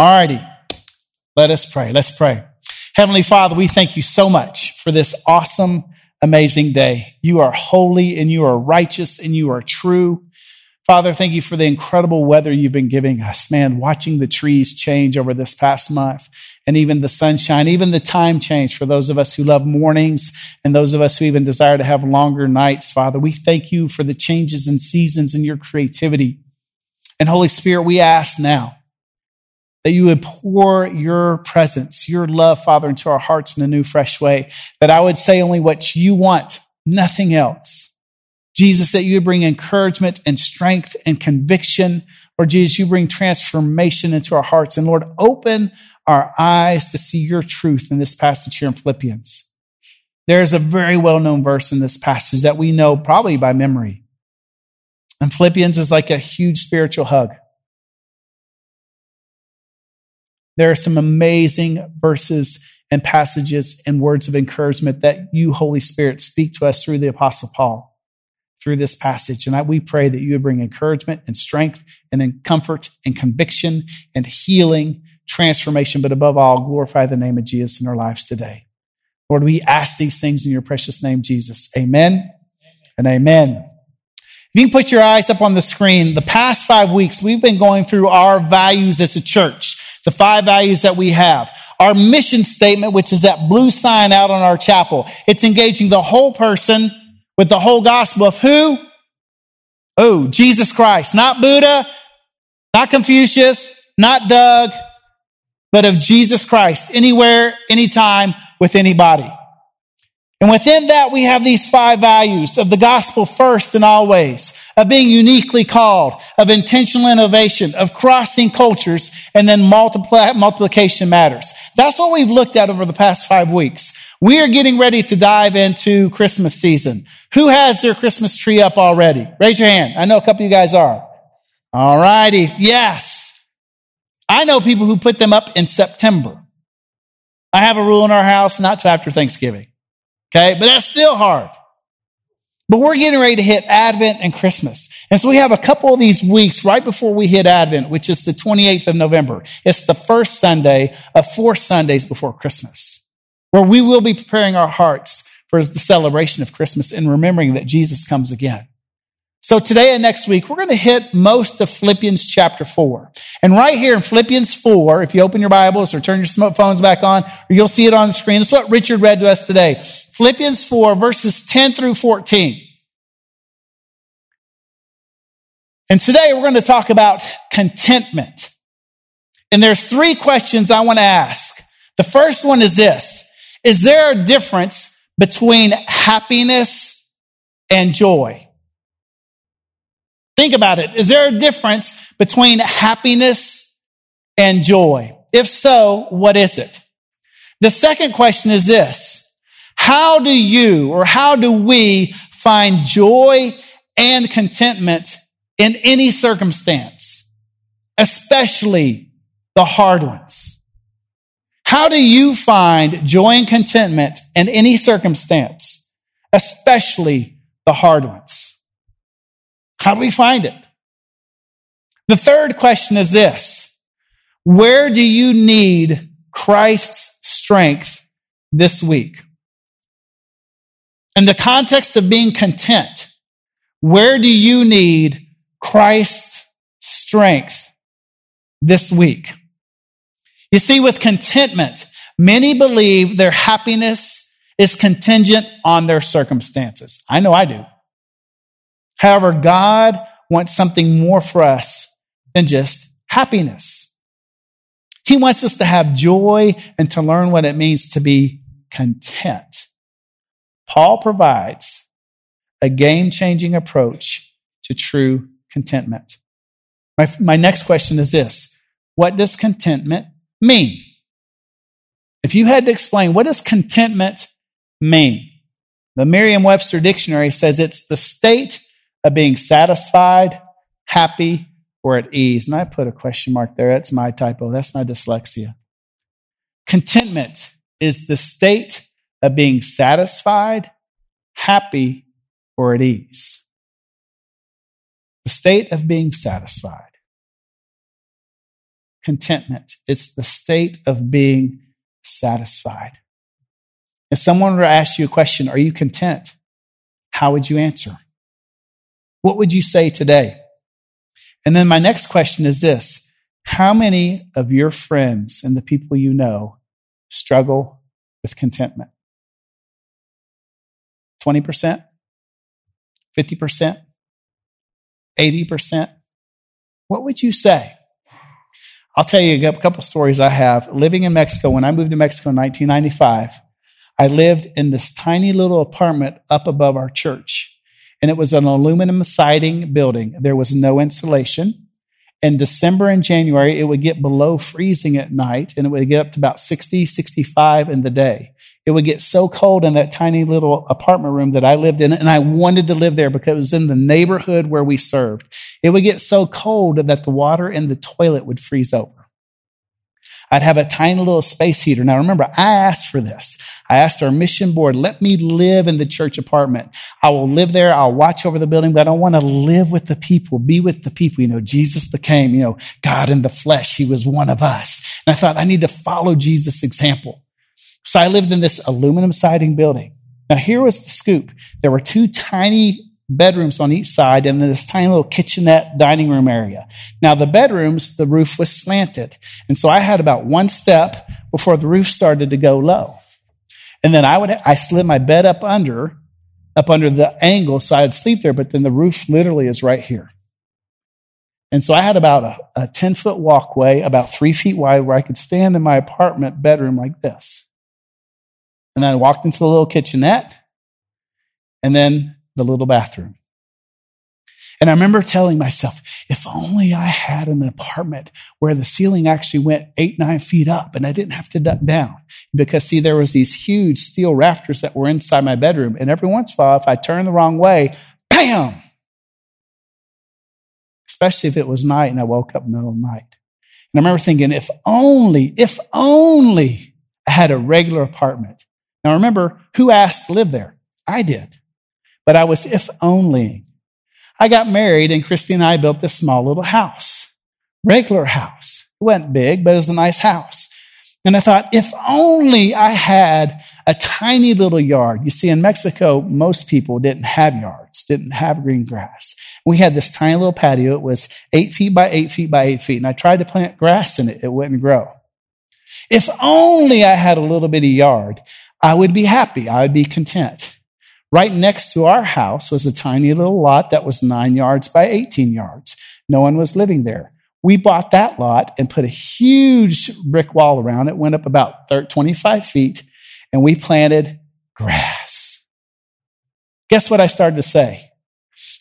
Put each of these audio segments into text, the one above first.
Alrighty. Let us pray. Let's pray. Heavenly Father, we thank you so much for this awesome, amazing day. You are holy and you are righteous and you are true. Father, thank you for the incredible weather you've been giving us. Man, watching the trees change over this past month and even the sunshine, even the time change for those of us who love mornings and those of us who even desire to have longer nights. Father, we thank you for the changes in seasons and your creativity. And Holy Spirit, we ask now that you would pour your presence, your love, Father, into our hearts in a new, fresh way. That I would say only what you want, nothing else. Jesus, that you bring encouragement and strength and conviction. Lord Jesus, you bring transformation into our hearts. And Lord, open our eyes to see your truth in this passage here in Philippians. There's a very well known verse in this passage that we know probably by memory. And Philippians is like a huge spiritual hug. There are some amazing verses and passages and words of encouragement that you, Holy Spirit, speak to us through the Apostle Paul through this passage. And I, we pray that you would bring encouragement and strength and then comfort and conviction and healing, transformation, but above all, glorify the name of Jesus in our lives today. Lord, we ask these things in your precious name, Jesus. Amen and amen. If you can put your eyes up on the screen, the past five weeks, we've been going through our values as a church, the five values that we have. Our mission statement, which is that blue sign out on our chapel. It's engaging the whole person with the whole gospel of who? Oh, Jesus Christ. Not Buddha, not Confucius, not Doug, but of Jesus Christ. Anywhere, anytime, with anybody. And within that, we have these five values of the gospel first and always, of being uniquely called, of intentional innovation, of crossing cultures, and then multiplication matters. That's what we've looked at over the past five weeks. We are getting ready to dive into Christmas season. Who has their Christmas tree up already? Raise your hand. I know a couple of you guys are. All righty. Yes. I know people who put them up in September. I have a rule in our house not to after Thanksgiving. Okay. But that's still hard. But we're getting ready to hit Advent and Christmas. And so we have a couple of these weeks right before we hit Advent, which is the 28th of November. It's the first Sunday of four Sundays before Christmas where we will be preparing our hearts for the celebration of Christmas and remembering that Jesus comes again. So today and next week, we're going to hit most of Philippians chapter 4. And right here in Philippians 4, if you open your Bibles or turn your phones back on, or you'll see it on the screen. That's what Richard read to us today. Philippians 4, verses 10 through 14. And today we're going to talk about contentment. And there's three questions I want to ask. The first one is this. Is there a difference between happiness and joy? Think about it. Is there a difference between happiness and joy? If so, what is it? The second question is this. How do you or how do we find joy and contentment in any circumstance, especially the hard ones? How do you find joy and contentment in any circumstance, especially the hard ones? How do we find it? The third question is this. Where do you need Christ's strength this week? In the context of being content, where do you need Christ's strength this week? You see, with contentment, many believe their happiness is contingent on their circumstances. I know I do. However, God wants something more for us than just happiness. He wants us to have joy and to learn what it means to be content. Paul provides a game changing approach to true contentment. My, my next question is this What does contentment mean? If you had to explain, what does contentment mean? The Merriam Webster Dictionary says it's the state of being satisfied, happy, or at ease. And I put a question mark there. That's my typo. That's my dyslexia. Contentment is the state of being satisfied, happy, or at ease. The state of being satisfied. contentment. It's the state of being satisfied. If someone were to ask you a question, are you content? How would you answer? What would you say today? And then my next question is this How many of your friends and the people you know struggle with contentment? 20%? 50%? 80%? What would you say? I'll tell you a couple stories I have. Living in Mexico, when I moved to Mexico in 1995, I lived in this tiny little apartment up above our church. And it was an aluminum siding building. There was no insulation. In December and January, it would get below freezing at night and it would get up to about 60, 65 in the day. It would get so cold in that tiny little apartment room that I lived in, and I wanted to live there because it was in the neighborhood where we served. It would get so cold that the water in the toilet would freeze over. I'd have a tiny little space heater. Now remember, I asked for this. I asked our mission board, let me live in the church apartment. I will live there. I'll watch over the building, but I want to live with the people, be with the people. You know, Jesus became, you know, God in the flesh. He was one of us. And I thought I need to follow Jesus' example. So I lived in this aluminum siding building. Now here was the scoop. There were two tiny bedrooms on each side and then this tiny little kitchenette dining room area. Now the bedrooms, the roof was slanted. And so I had about one step before the roof started to go low. And then I would, I slid my bed up under, up under the angle so I'd sleep there, but then the roof literally is right here. And so I had about a, a 10 foot walkway, about three feet wide, where I could stand in my apartment bedroom like this. And then I walked into the little kitchenette and then the little bathroom. And I remember telling myself, if only I had an apartment where the ceiling actually went eight, nine feet up and I didn't have to duck down. Because see, there was these huge steel rafters that were inside my bedroom. And every once in a while, if I turned the wrong way, bam! Especially if it was night and I woke up in the middle of the night. And I remember thinking, if only, if only I had a regular apartment now remember, who asked to live there? I did. But I was if only. I got married and Christy and I built this small little house. Regular house. It wasn't big, but it was a nice house. And I thought, if only I had a tiny little yard. You see, in Mexico, most people didn't have yards, didn't have green grass. We had this tiny little patio. It was eight feet by eight feet by eight feet. And I tried to plant grass in it. It wouldn't grow. If only I had a little bitty yard, I would be happy. I would be content. Right next to our house was a tiny little lot that was nine yards by 18 yards. No one was living there. We bought that lot and put a huge brick wall around it, went up about 25 feet, and we planted grass. Guess what I started to say?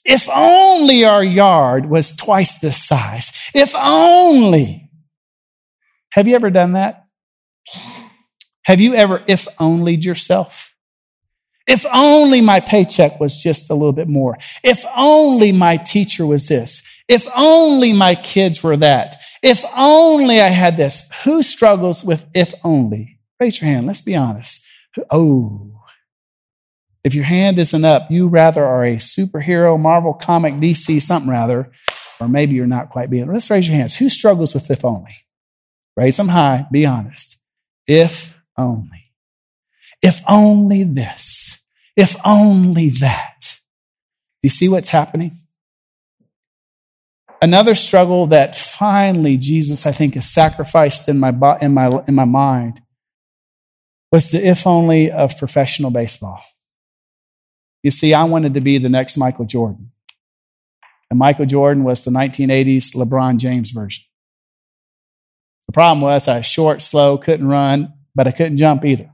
If only our yard was twice this size. If only. Have you ever done that? Have you ever if only yourself? If only my paycheck was just a little bit more. If only my teacher was this. If only my kids were that. If only I had this. Who struggles with if only? Raise your hand. Let's be honest. Oh. If your hand isn't up, you rather are a superhero, Marvel comic, DC, something rather, or maybe you're not quite being. Let's raise your hands. Who struggles with if only? Raise them high. Be honest. If only. If only this. If only that. You see what's happening? Another struggle that finally Jesus, I think, has sacrificed in my, in my, in my mind was the if only of professional baseball. You see, I wanted to be the next Michael Jordan. And Michael Jordan was the 1980s LeBron James version. The problem was I was short, slow, couldn't run, but I couldn't jump either.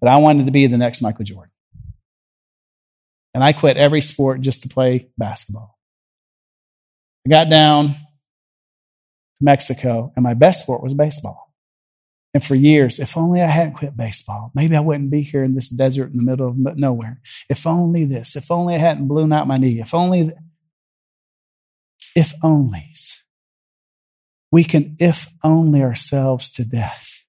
But I wanted to be the next Michael Jordan. And I quit every sport just to play basketball. I got down to Mexico, and my best sport was baseball. And for years, if only I hadn't quit baseball, maybe I wouldn't be here in this desert in the middle of nowhere. If only this, if only I hadn't blown out my knee, if only, th- if onlys. We can if only ourselves to death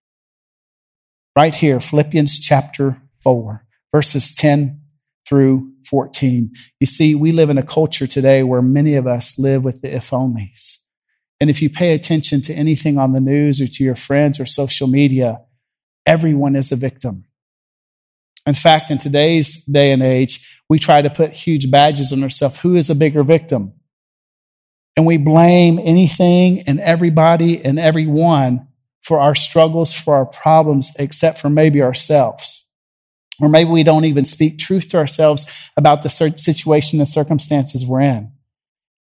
right here, Philippians chapter 4, verses 10 through 14. You see, we live in a culture today where many of us live with the if onlys. And if you pay attention to anything on the news or to your friends or social media, everyone is a victim. In fact, in today's day and age, we try to put huge badges on ourselves. Who is a bigger victim? And we blame anything and everybody and everyone for our struggles, for our problems, except for maybe ourselves. Or maybe we don't even speak truth to ourselves about the situation and circumstances we're in.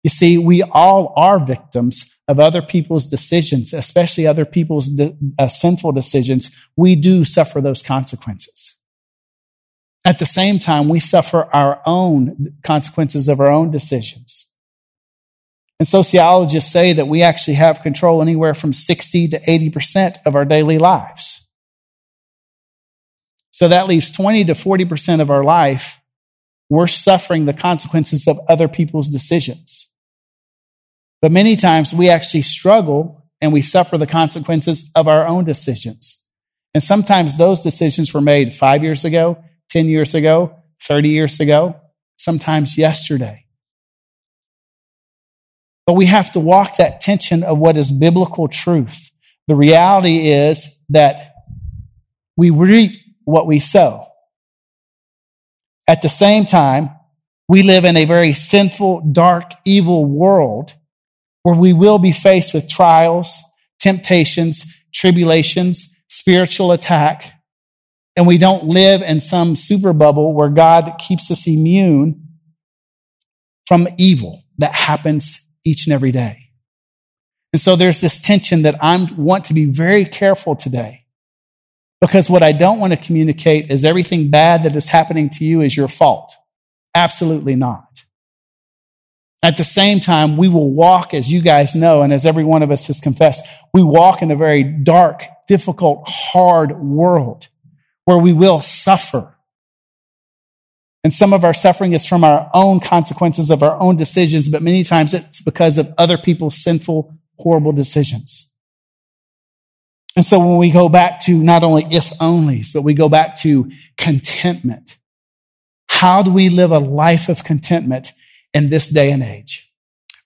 You see, we all are victims of other people's decisions, especially other people's de- uh, sinful decisions. We do suffer those consequences. At the same time, we suffer our own consequences of our own decisions. And sociologists say that we actually have control anywhere from 60 to 80% of our daily lives. So that leaves 20 to 40% of our life, we're suffering the consequences of other people's decisions. But many times we actually struggle and we suffer the consequences of our own decisions. And sometimes those decisions were made five years ago, 10 years ago, 30 years ago, sometimes yesterday. But we have to walk that tension of what is biblical truth. The reality is that we reap what we sow. At the same time, we live in a very sinful, dark, evil world where we will be faced with trials, temptations, tribulations, spiritual attack, and we don't live in some super bubble where God keeps us immune from evil that happens each and every day. And so there's this tension that I want to be very careful today. Because what I don't want to communicate is everything bad that is happening to you is your fault. Absolutely not. At the same time, we will walk, as you guys know, and as every one of us has confessed, we walk in a very dark, difficult, hard world where we will suffer. And some of our suffering is from our own consequences of our own decisions, but many times it's because of other people's sinful, horrible decisions. And so when we go back to not only if onlys, but we go back to contentment. How do we live a life of contentment in this day and age?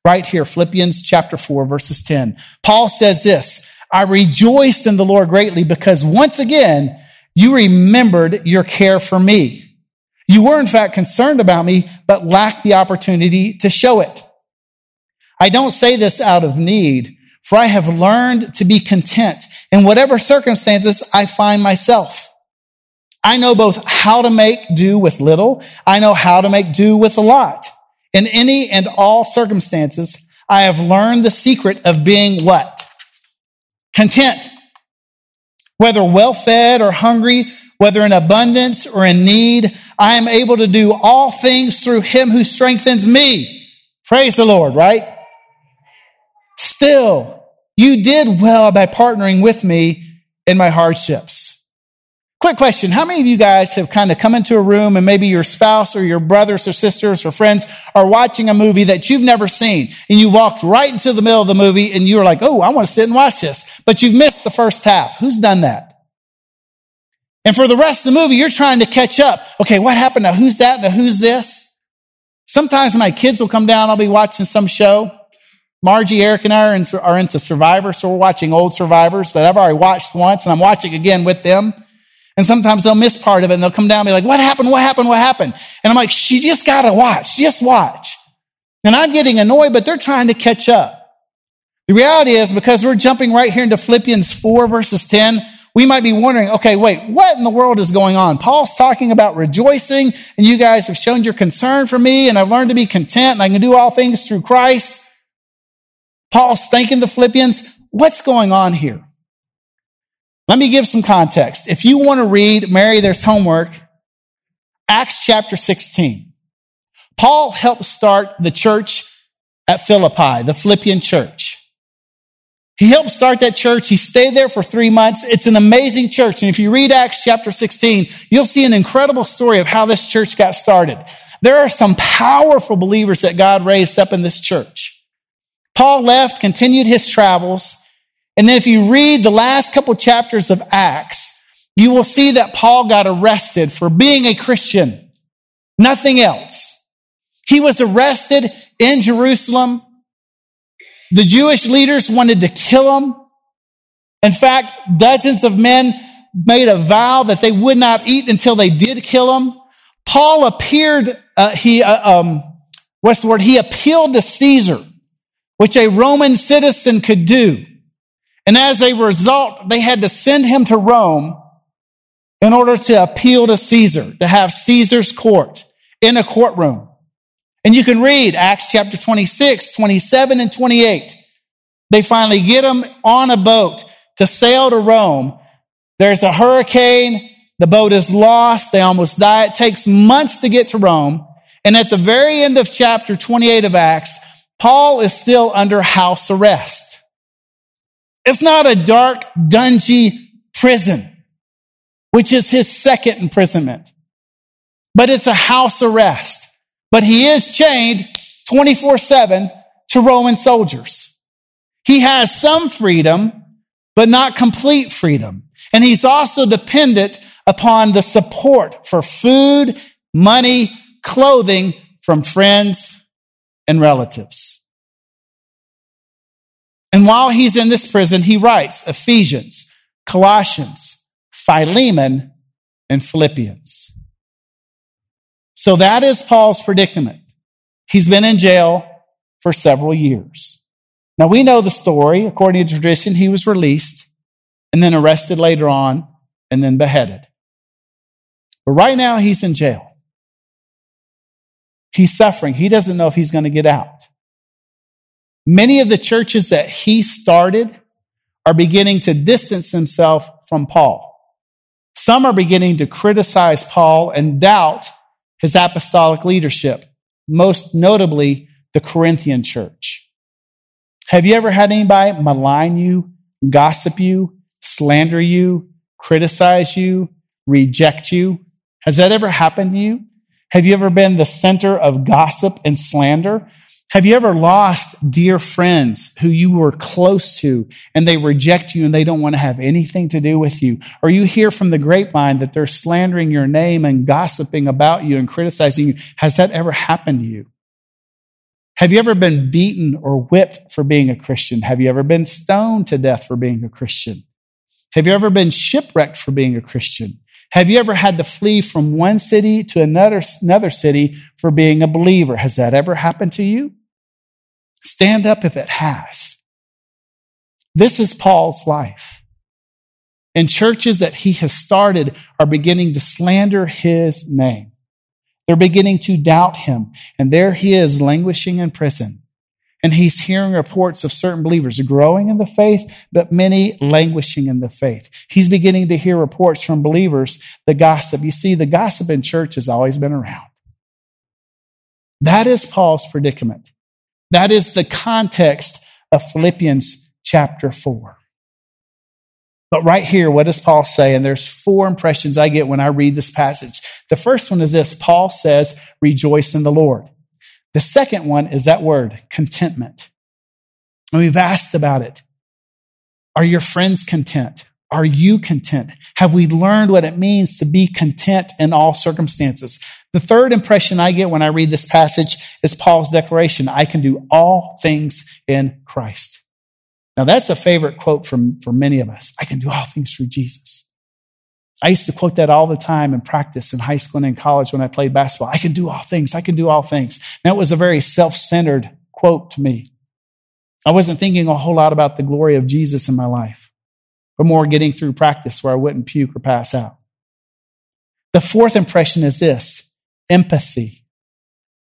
Right here, Philippians chapter 4, verses 10. Paul says this, I rejoiced in the Lord greatly because once again, you remembered your care for me. You were in fact concerned about me, but lacked the opportunity to show it. I don't say this out of need, for I have learned to be content in whatever circumstances I find myself. I know both how to make do with little. I know how to make do with a lot. In any and all circumstances, I have learned the secret of being what? Content. Whether well fed or hungry, whether in abundance or in need, I am able to do all things through him who strengthens me. Praise the Lord, right? Still, you did well by partnering with me in my hardships. Quick question. How many of you guys have kind of come into a room and maybe your spouse or your brothers or sisters or friends are watching a movie that you've never seen and you walked right into the middle of the movie and you were like, Oh, I want to sit and watch this, but you've missed the first half. Who's done that? And for the rest of the movie, you're trying to catch up. Okay, what happened? Now who's that? Now who's this? Sometimes my kids will come down. I'll be watching some show. Margie, Eric, and I are, in, are into Survivor, so we're watching old Survivors that I've already watched once, and I'm watching again with them. And sometimes they'll miss part of it, and they'll come down and be like, "What happened? What happened? What happened?" And I'm like, "She just gotta watch. Just watch." And I'm getting annoyed, but they're trying to catch up. The reality is, because we're jumping right here into Philippians 4 verses 10, we might be wondering, okay, wait, what in the world is going on? Paul's talking about rejoicing and you guys have shown your concern for me and I've learned to be content and I can do all things through Christ. Paul's thanking the Philippians. What's going on here? Let me give some context. If you want to read, Mary, there's homework. Acts chapter 16. Paul helped start the church at Philippi, the Philippian church. He helped start that church. He stayed there for three months. It's an amazing church. And if you read Acts chapter 16, you'll see an incredible story of how this church got started. There are some powerful believers that God raised up in this church. Paul left, continued his travels. And then if you read the last couple chapters of Acts, you will see that Paul got arrested for being a Christian. Nothing else. He was arrested in Jerusalem The Jewish leaders wanted to kill him. In fact, dozens of men made a vow that they would not eat until they did kill him. Paul appeared, uh, he, uh, um, what's the word? He appealed to Caesar, which a Roman citizen could do. And as a result, they had to send him to Rome in order to appeal to Caesar, to have Caesar's court in a courtroom. And you can read Acts chapter 26, 27, and 28. They finally get him on a boat to sail to Rome. There's a hurricane. The boat is lost. They almost die. It takes months to get to Rome. And at the very end of chapter 28 of Acts, Paul is still under house arrest. It's not a dark, dungy prison, which is his second imprisonment, but it's a house arrest. But he is chained 24 7 to Roman soldiers. He has some freedom, but not complete freedom. And he's also dependent upon the support for food, money, clothing from friends and relatives. And while he's in this prison, he writes Ephesians, Colossians, Philemon, and Philippians. So that is Paul's predicament. He's been in jail for several years. Now we know the story. According to tradition, he was released and then arrested later on and then beheaded. But right now he's in jail. He's suffering. He doesn't know if he's going to get out. Many of the churches that he started are beginning to distance themselves from Paul. Some are beginning to criticize Paul and doubt his apostolic leadership, most notably the Corinthian church. Have you ever had anybody malign you, gossip you, slander you, criticize you, reject you? Has that ever happened to you? Have you ever been the center of gossip and slander? Have you ever lost dear friends who you were close to and they reject you and they don't want to have anything to do with you? Or you hear from the grapevine that they're slandering your name and gossiping about you and criticizing you. Has that ever happened to you? Have you ever been beaten or whipped for being a Christian? Have you ever been stoned to death for being a Christian? Have you ever been shipwrecked for being a Christian? Have you ever had to flee from one city to another, another city for being a believer? Has that ever happened to you? Stand up if it has. This is Paul's life. And churches that he has started are beginning to slander his name. They're beginning to doubt him. And there he is languishing in prison. And he's hearing reports of certain believers growing in the faith, but many languishing in the faith. He's beginning to hear reports from believers the gossip. You see, the gossip in church has always been around. That is Paul's predicament. That is the context of Philippians chapter 4. But right here, what does Paul say? And there's four impressions I get when I read this passage. The first one is this Paul says, rejoice in the Lord. The second one is that word, contentment. And we've asked about it. Are your friends content? Are you content? Have we learned what it means to be content in all circumstances? The third impression I get when I read this passage is Paul's declaration I can do all things in Christ. Now, that's a favorite quote from, for many of us. I can do all things through Jesus. I used to quote that all the time in practice in high school and in college when I played basketball. I can do all things. I can do all things. That was a very self centered quote to me. I wasn't thinking a whole lot about the glory of Jesus in my life, but more getting through practice where I wouldn't puke or pass out. The fourth impression is this empathy.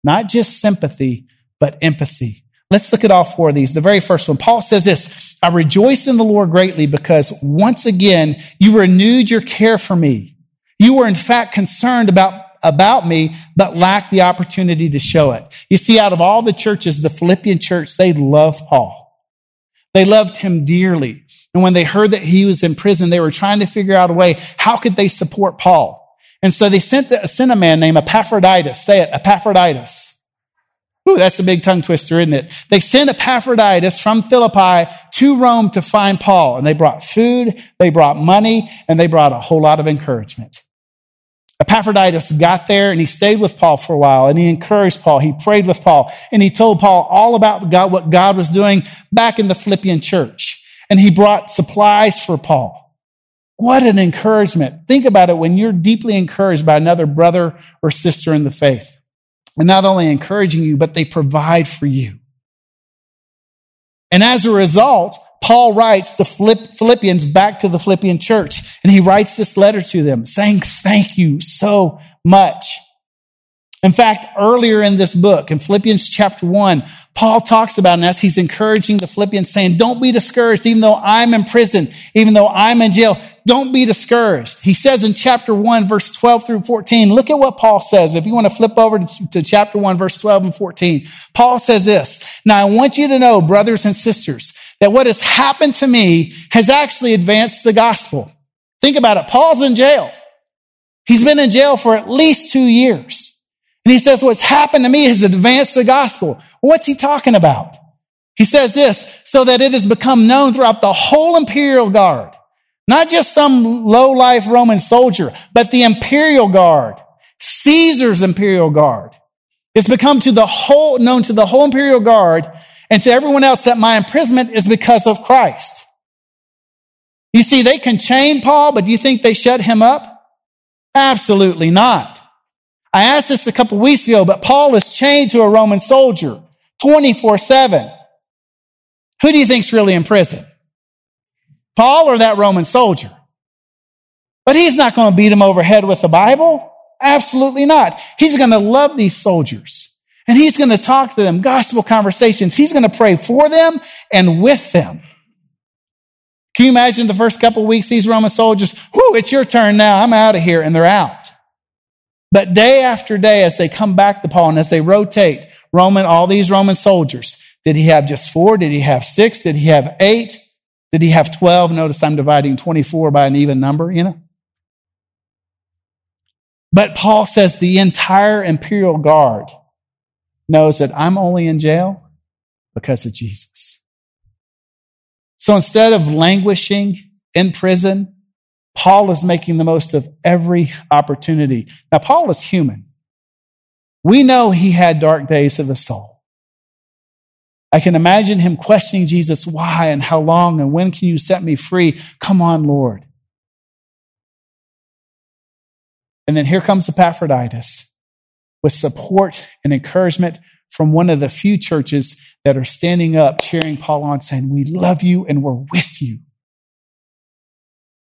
Not just sympathy, but empathy. Let's look at all four of these. The very first one, Paul says this, I rejoice in the Lord greatly because once again, you renewed your care for me. You were in fact concerned about, about me, but lacked the opportunity to show it. You see, out of all the churches, the Philippian church, they love Paul. They loved him dearly. And when they heard that he was in prison, they were trying to figure out a way, how could they support Paul? And so they sent, the, sent a man named Epaphroditus. Say it, Epaphroditus. Ooh, that's a big tongue twister, isn't it? They sent Epaphroditus from Philippi to Rome to find Paul. And they brought food, they brought money, and they brought a whole lot of encouragement. Epaphroditus got there and he stayed with Paul for a while and he encouraged Paul. He prayed with Paul and he told Paul all about God, what God was doing back in the Philippian church. And he brought supplies for Paul. What an encouragement. Think about it when you're deeply encouraged by another brother or sister in the faith. And not only encouraging you, but they provide for you. And as a result, Paul writes the Philippians back to the Philippian church, and he writes this letter to them saying, Thank you so much. In fact, earlier in this book, in Philippians chapter 1, Paul talks about, and as he's encouraging the Philippians, saying, Don't be discouraged, even though I'm in prison, even though I'm in jail. Don't be discouraged. He says in chapter 1, verse 12 through 14, look at what Paul says. If you want to flip over to, chapter 1, verse 12 and 14, Paul says this. Now I want you to know, brothers and sisters, that what has happened to me has actually advanced the gospel. Think about it. Paul's in jail. He's been in jail for at least two years. And he says, what's happened to me has advanced the gospel. What's he talking about? He says this, so that it has become known throughout the whole imperial guard not just some low-life Roman soldier, but the imperial guard, Caesar's imperial guard. It's become to the whole, known to the whole imperial guard and to everyone else that my imprisonment is because of Christ. You see, they can chain Paul, but do you think they shut him up? Absolutely not. I asked this a couple weeks ago, but Paul is chained to a Roman soldier 24 7. Who do you think's really in prison? Paul or that Roman soldier. But he's not going to beat him over head with the Bible. Absolutely not. He's going to love these soldiers and he's going to talk to them, gospel conversations. He's going to pray for them and with them. Can you imagine the first couple weeks, these Roman soldiers, whoo, it's your turn now. I'm out of here. And they're out. But day after day, as they come back to Paul and as they rotate Roman, all these Roman soldiers, did he have just four? Did he have six? Did he have eight? Did he have 12? Notice I'm dividing 24 by an even number, you know? But Paul says the entire imperial guard knows that I'm only in jail because of Jesus. So instead of languishing in prison, Paul is making the most of every opportunity. Now, Paul is human. We know he had dark days of the soul. I can imagine him questioning Jesus, why and how long and when can you set me free? Come on, Lord. And then here comes Epaphroditus with support and encouragement from one of the few churches that are standing up, cheering Paul on, saying, We love you and we're with you.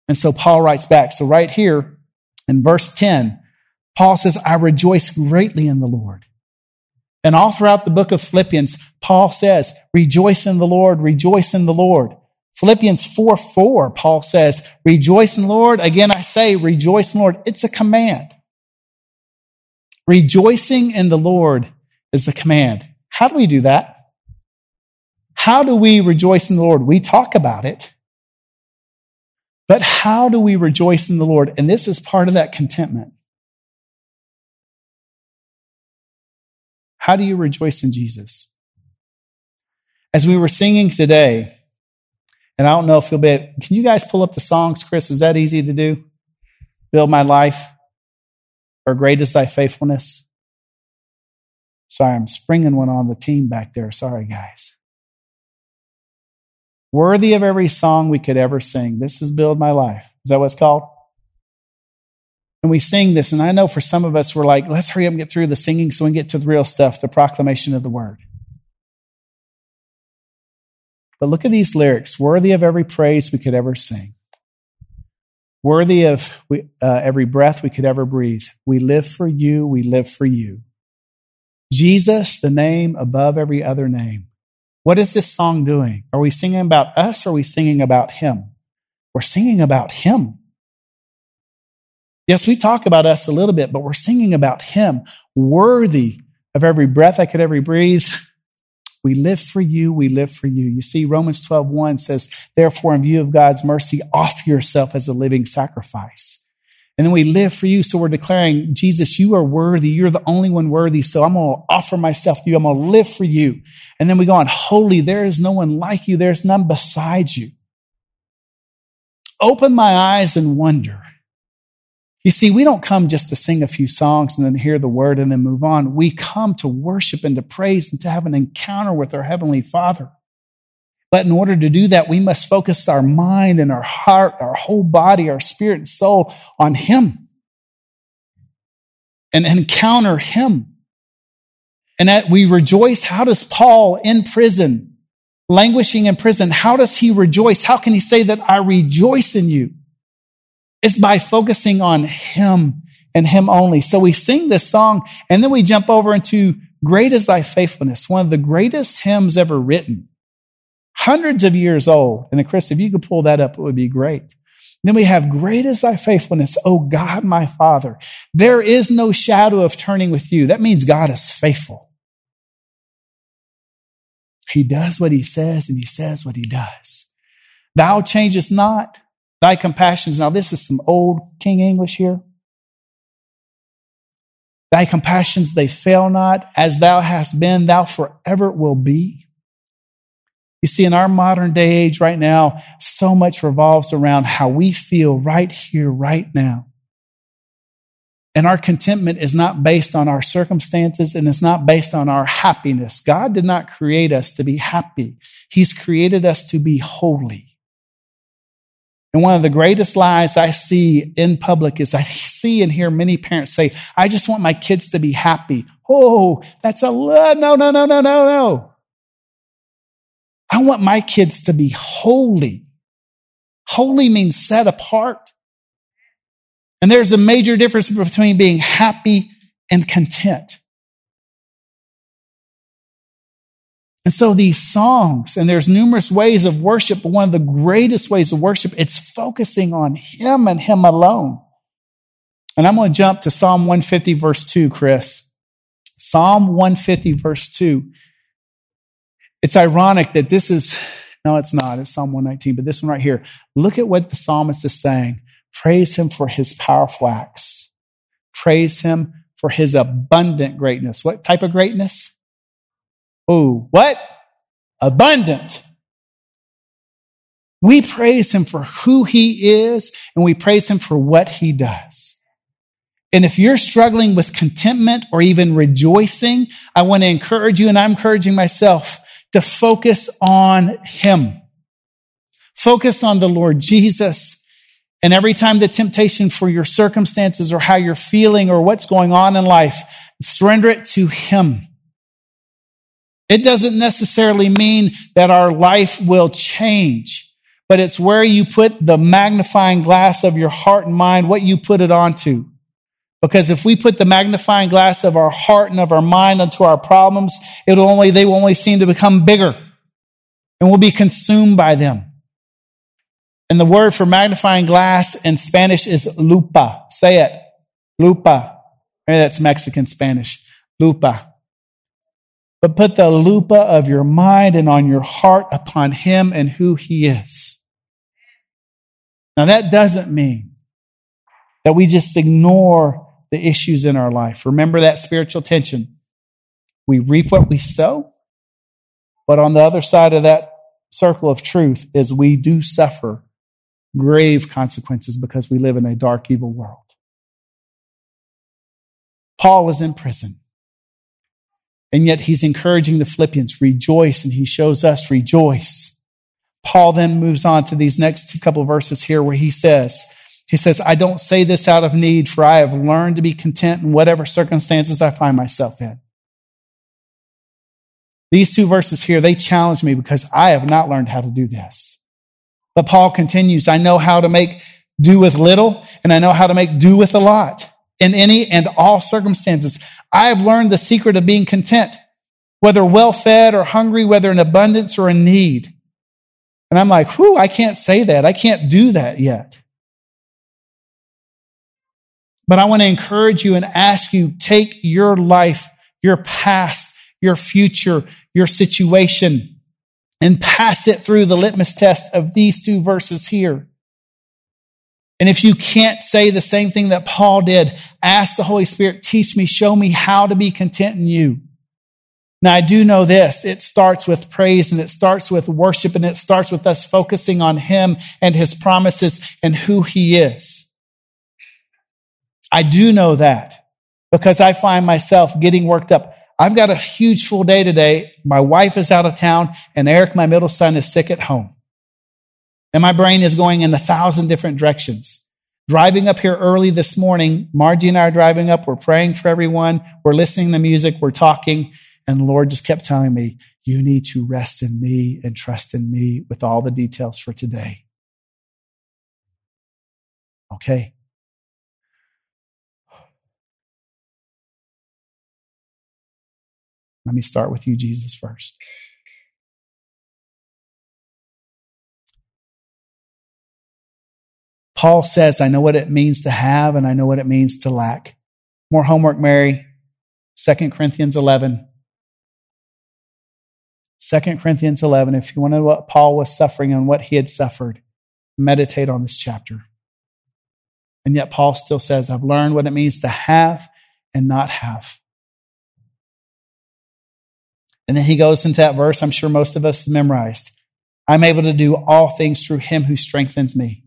And so Paul writes back. So, right here in verse 10, Paul says, I rejoice greatly in the Lord. And all throughout the book of Philippians, Paul says, rejoice in the Lord, rejoice in the Lord. Philippians 4 4, Paul says, rejoice in the Lord. Again, I say, rejoice in the Lord. It's a command. Rejoicing in the Lord is a command. How do we do that? How do we rejoice in the Lord? We talk about it. But how do we rejoice in the Lord? And this is part of that contentment. How do you rejoice in Jesus? As we were singing today, and I don't know if you'll be, can you guys pull up the songs, Chris? Is that easy to do? Build my life, or great is thy faithfulness. Sorry, I'm springing one on the team back there. Sorry, guys. Worthy of every song we could ever sing. This is Build My Life. Is that what it's called? And we sing this, and I know for some of us, we're like, let's hurry up and get through the singing so we can get to the real stuff, the proclamation of the word. But look at these lyrics worthy of every praise we could ever sing, worthy of uh, every breath we could ever breathe. We live for you, we live for you. Jesus, the name above every other name. What is this song doing? Are we singing about us or are we singing about Him? We're singing about Him. Yes, we talk about us a little bit, but we're singing about Him, worthy of every breath I could ever breathe. We live for you. We live for you. You see, Romans 12, 1 says, therefore, in view of God's mercy, offer yourself as a living sacrifice. And then we live for you. So we're declaring, Jesus, you are worthy. You're the only one worthy. So I'm going to offer myself to you. I'm going to live for you. And then we go on, holy, there is no one like you. There's none beside you. Open my eyes and wonder You see, we don't come just to sing a few songs and then hear the word and then move on. We come to worship and to praise and to have an encounter with our Heavenly Father. But in order to do that, we must focus our mind and our heart, our whole body, our spirit and soul on Him and encounter Him. And that we rejoice. How does Paul in prison, languishing in prison, how does he rejoice? How can he say that I rejoice in you? It's by focusing on Him and Him only. So we sing this song and then we jump over into Great is Thy Faithfulness, one of the greatest hymns ever written hundreds of years old. And Chris, if you could pull that up, it would be great. Then we have great is thy faithfulness, O God, my Father. There is no shadow of turning with you. That means God is faithful. He does what he says and he says what he does. Thou changest not thy compassions. Now, this is some old King English here. Thy compassions, they fail not. As thou hast been, thou forever will be. You see, in our modern day age right now, so much revolves around how we feel right here, right now. And our contentment is not based on our circumstances and it's not based on our happiness. God did not create us to be happy. He's created us to be holy. And one of the greatest lies I see in public is I see and hear many parents say, I just want my kids to be happy. Oh, that's a, no, no, no, no, no, no. I want my kids to be holy. Holy means set apart. And there's a major difference between being happy and content. And so these songs, and there's numerous ways of worship, but one of the greatest ways of worship, it's focusing on Him and Him alone. And I'm going to jump to Psalm 150, verse 2, Chris. Psalm 150, verse 2. It's ironic that this is, no, it's not. It's Psalm 119, but this one right here. Look at what the psalmist is saying. Praise him for his powerful acts. Praise him for his abundant greatness. What type of greatness? Oh, what? Abundant. We praise him for who he is and we praise him for what he does. And if you're struggling with contentment or even rejoicing, I want to encourage you and I'm encouraging myself to focus on Him. Focus on the Lord Jesus. And every time the temptation for your circumstances or how you're feeling or what's going on in life, surrender it to Him. It doesn't necessarily mean that our life will change, but it's where you put the magnifying glass of your heart and mind, what you put it onto. Because if we put the magnifying glass of our heart and of our mind onto our problems, it'll only, they will only seem to become bigger and we'll be consumed by them. And the word for magnifying glass in Spanish is lupa. Say it. Lupa. Maybe that's Mexican Spanish. Lupa. But put the lupa of your mind and on your heart upon him and who he is. Now that doesn't mean that we just ignore the issues in our life. Remember that spiritual tension. We reap what we sow, but on the other side of that circle of truth is we do suffer grave consequences because we live in a dark, evil world. Paul was in prison. And yet he's encouraging the Philippians, rejoice, and he shows us rejoice. Paul then moves on to these next two couple verses here where he says, he says, I don't say this out of need, for I have learned to be content in whatever circumstances I find myself in. These two verses here, they challenge me because I have not learned how to do this. But Paul continues, I know how to make do with little, and I know how to make do with a lot in any and all circumstances. I have learned the secret of being content, whether well fed or hungry, whether in abundance or in need. And I'm like, whew, I can't say that. I can't do that yet. But I want to encourage you and ask you take your life, your past, your future, your situation, and pass it through the litmus test of these two verses here. And if you can't say the same thing that Paul did, ask the Holy Spirit, teach me, show me how to be content in you. Now, I do know this. It starts with praise and it starts with worship and it starts with us focusing on Him and His promises and who He is. I do know that because I find myself getting worked up. I've got a huge full day today. My wife is out of town and Eric, my middle son, is sick at home. And my brain is going in a thousand different directions. Driving up here early this morning, Margie and I are driving up. We're praying for everyone. We're listening to music. We're talking. And the Lord just kept telling me, you need to rest in me and trust in me with all the details for today. Okay. Let me start with you, Jesus, first. Paul says, I know what it means to have and I know what it means to lack. More homework, Mary. 2 Corinthians 11. 2 Corinthians 11. If you want to know what Paul was suffering and what he had suffered, meditate on this chapter. And yet Paul still says, I've learned what it means to have and not have. And then he goes into that verse I'm sure most of us memorized. I'm able to do all things through him who strengthens me.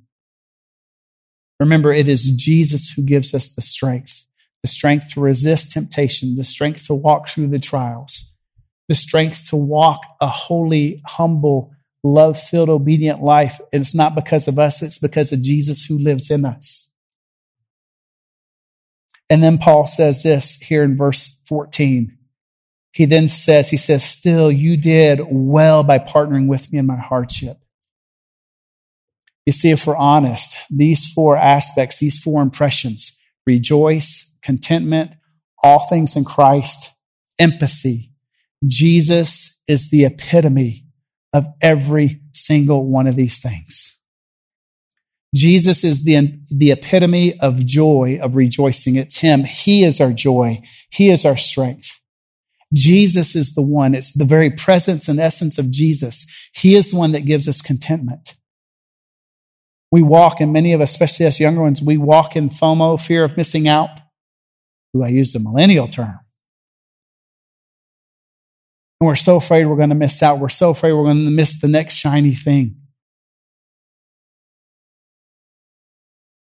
Remember, it is Jesus who gives us the strength the strength to resist temptation, the strength to walk through the trials, the strength to walk a holy, humble, love filled, obedient life. And it's not because of us, it's because of Jesus who lives in us. And then Paul says this here in verse 14. He then says, he says, still you did well by partnering with me in my hardship. You see, if we're honest, these four aspects, these four impressions, rejoice, contentment, all things in Christ, empathy. Jesus is the epitome of every single one of these things. Jesus is the, the epitome of joy, of rejoicing. It's Him. He is our joy. He is our strength. Jesus is the one. It's the very presence and essence of Jesus. He is the one that gives us contentment. We walk, and many of us, especially us younger ones, we walk in FOMO, fear of missing out. Who I used a millennial term. And we're so afraid we're going to miss out. We're so afraid we're going to miss the next shiny thing.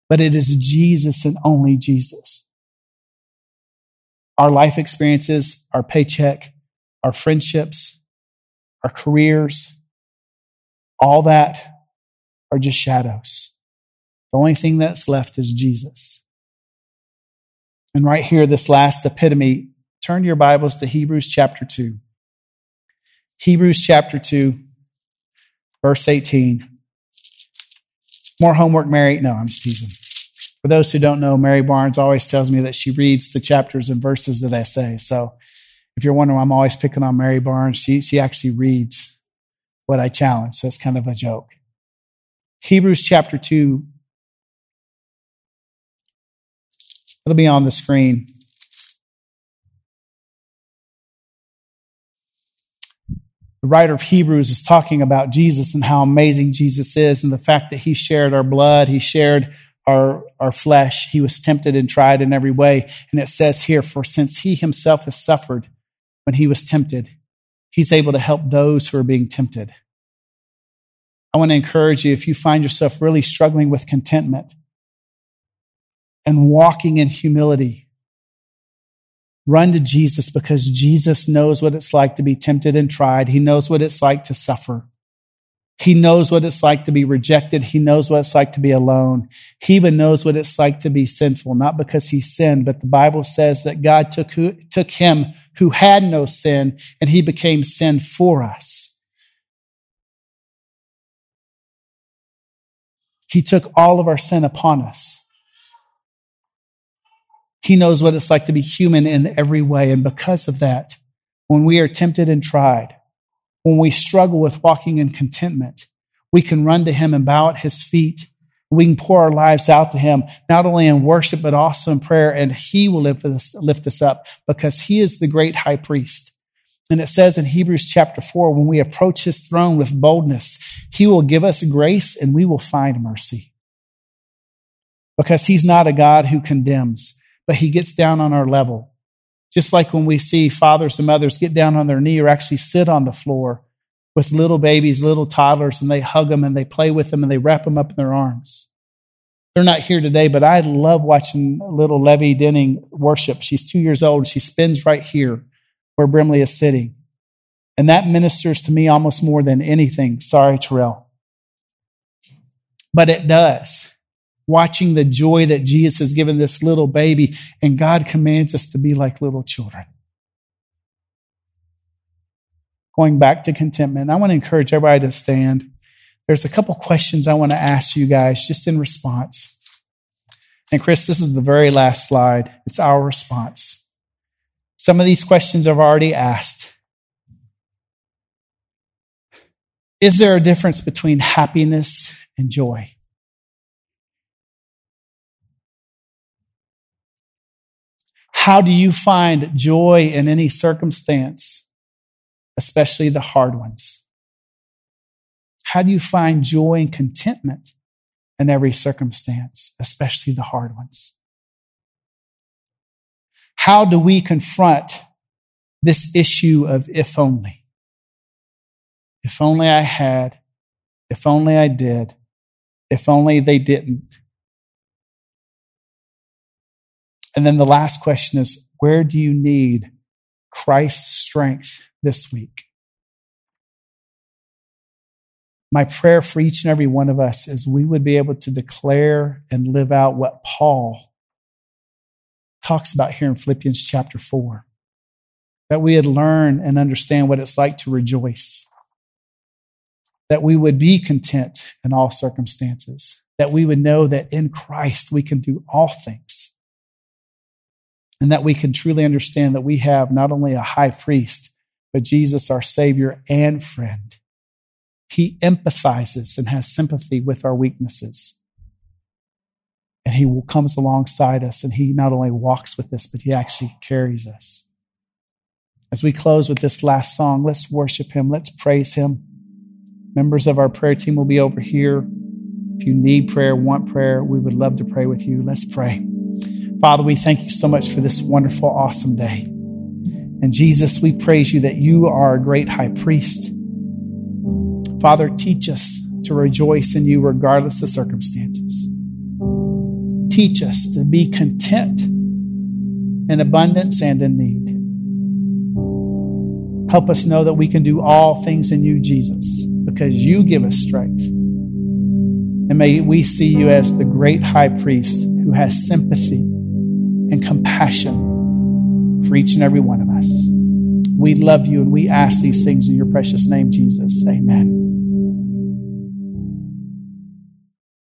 But it is Jesus and only Jesus. Our life experiences, our paycheck, our friendships, our careers, all that are just shadows. The only thing that's left is Jesus. And right here, this last epitome, turn your Bibles to Hebrews chapter 2. Hebrews chapter 2, verse 18. More homework, Mary? No, I'm just teasing. For those who don't know, Mary Barnes always tells me that she reads the chapters and verses that I say. So if you're wondering, I'm always picking on Mary Barnes. She, she actually reads what I challenge. So it's kind of a joke. Hebrews chapter 2. It'll be on the screen. The writer of Hebrews is talking about Jesus and how amazing Jesus is and the fact that he shared our blood, he shared our, our flesh, he was tempted and tried in every way. And it says here, for since he himself has suffered when he was tempted, he's able to help those who are being tempted. I want to encourage you if you find yourself really struggling with contentment and walking in humility, run to Jesus because Jesus knows what it's like to be tempted and tried. He knows what it's like to suffer. He knows what it's like to be rejected. He knows what it's like to be alone. He even knows what it's like to be sinful, not because he sinned, but the Bible says that God took, who, took him who had no sin and he became sin for us. He took all of our sin upon us. He knows what it's like to be human in every way. And because of that, when we are tempted and tried, when we struggle with walking in contentment, we can run to Him and bow at His feet. We can pour our lives out to Him, not only in worship, but also in prayer, and He will lift us, lift us up because He is the great high priest. And it says in Hebrews chapter 4 when we approach his throne with boldness, he will give us grace and we will find mercy. Because he's not a God who condemns, but he gets down on our level. Just like when we see fathers and mothers get down on their knee or actually sit on the floor with little babies, little toddlers, and they hug them and they play with them and they wrap them up in their arms. They're not here today, but I love watching little Levy Denning worship. She's two years old. She spins right here where Brimley is sitting. And that ministers to me almost more than anything. Sorry, Terrell. But it does. Watching the joy that Jesus has given this little baby, and God commands us to be like little children. Going back to contentment, I want to encourage everybody to stand. There's a couple questions I want to ask you guys just in response. And Chris, this is the very last slide. It's our response. Some of these questions I've already asked. Is there a difference between happiness and joy? How do you find joy in any circumstance, especially the hard ones? How do you find joy and contentment in every circumstance, especially the hard ones? How do we confront this issue of if only? If only I had, if only I did, if only they didn't. And then the last question is where do you need Christ's strength this week? My prayer for each and every one of us is we would be able to declare and live out what Paul talks about here in Philippians chapter 4. That we would learn and understand what it's like to rejoice. That we would be content in all circumstances. That we would know that in Christ we can do all things. And that we can truly understand that we have not only a high priest, but Jesus, our Savior and friend he empathizes and has sympathy with our weaknesses. And he comes alongside us and he not only walks with us, but he actually carries us. As we close with this last song, let's worship him. Let's praise him. Members of our prayer team will be over here. If you need prayer, want prayer, we would love to pray with you. Let's pray. Father, we thank you so much for this wonderful, awesome day. And Jesus, we praise you that you are a great high priest Father, teach us to rejoice in you regardless of circumstances. Teach us to be content in abundance and in need. Help us know that we can do all things in you, Jesus, because you give us strength. And may we see you as the great high priest who has sympathy and compassion for each and every one of us. We love you and we ask these things in your precious name, Jesus. Amen.